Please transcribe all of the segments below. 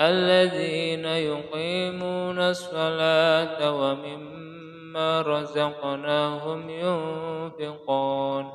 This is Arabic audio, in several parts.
الذين يقيمون الصلاة ومما رزقناهم ينفقون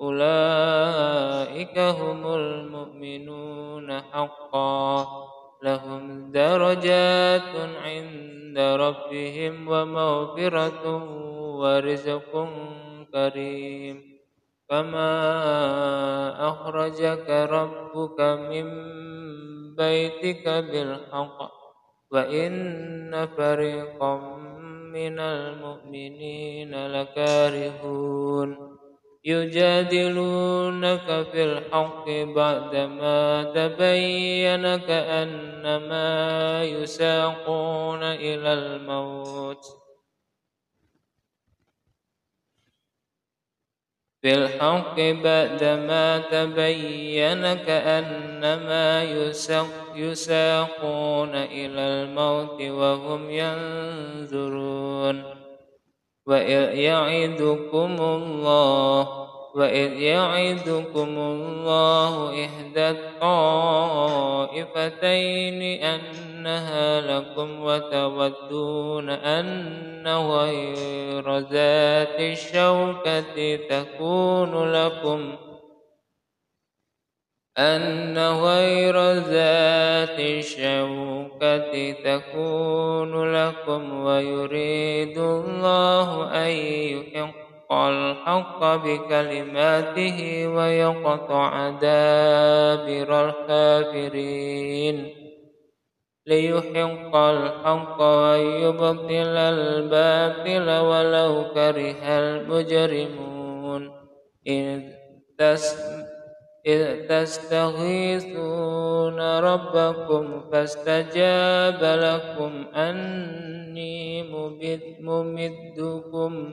أولئك هم المؤمنون حقا لهم درجات عند ربهم ومغفرة ورزق كريم كما أخرجك ربك من بيتك بالحق وإن فريقا من المؤمنين لكارهون يجادلونك في الحق بعدما تبين كأنما يساقون إلى الموت بالحق بعدما تبين كأنما يساقون إلى الموت وهم ينظرون. وإذ يعدكم الله وإذ يعدكم الله إحدى الطائفتين أنها لكم وتودون أن غير ذات الشوكة تكون لكم. أن غير ذات الشوكة تكون لكم ويريد الله أن يحق الحق بكلماته ويقطع دابر الكافرين. ليحق الحق ويبطل الباطل ولو كره المجرمون. إذ تستغيثون ربكم فاستجاب لكم أني ممدكم.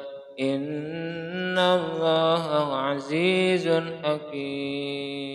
إن الله عزيز حكيم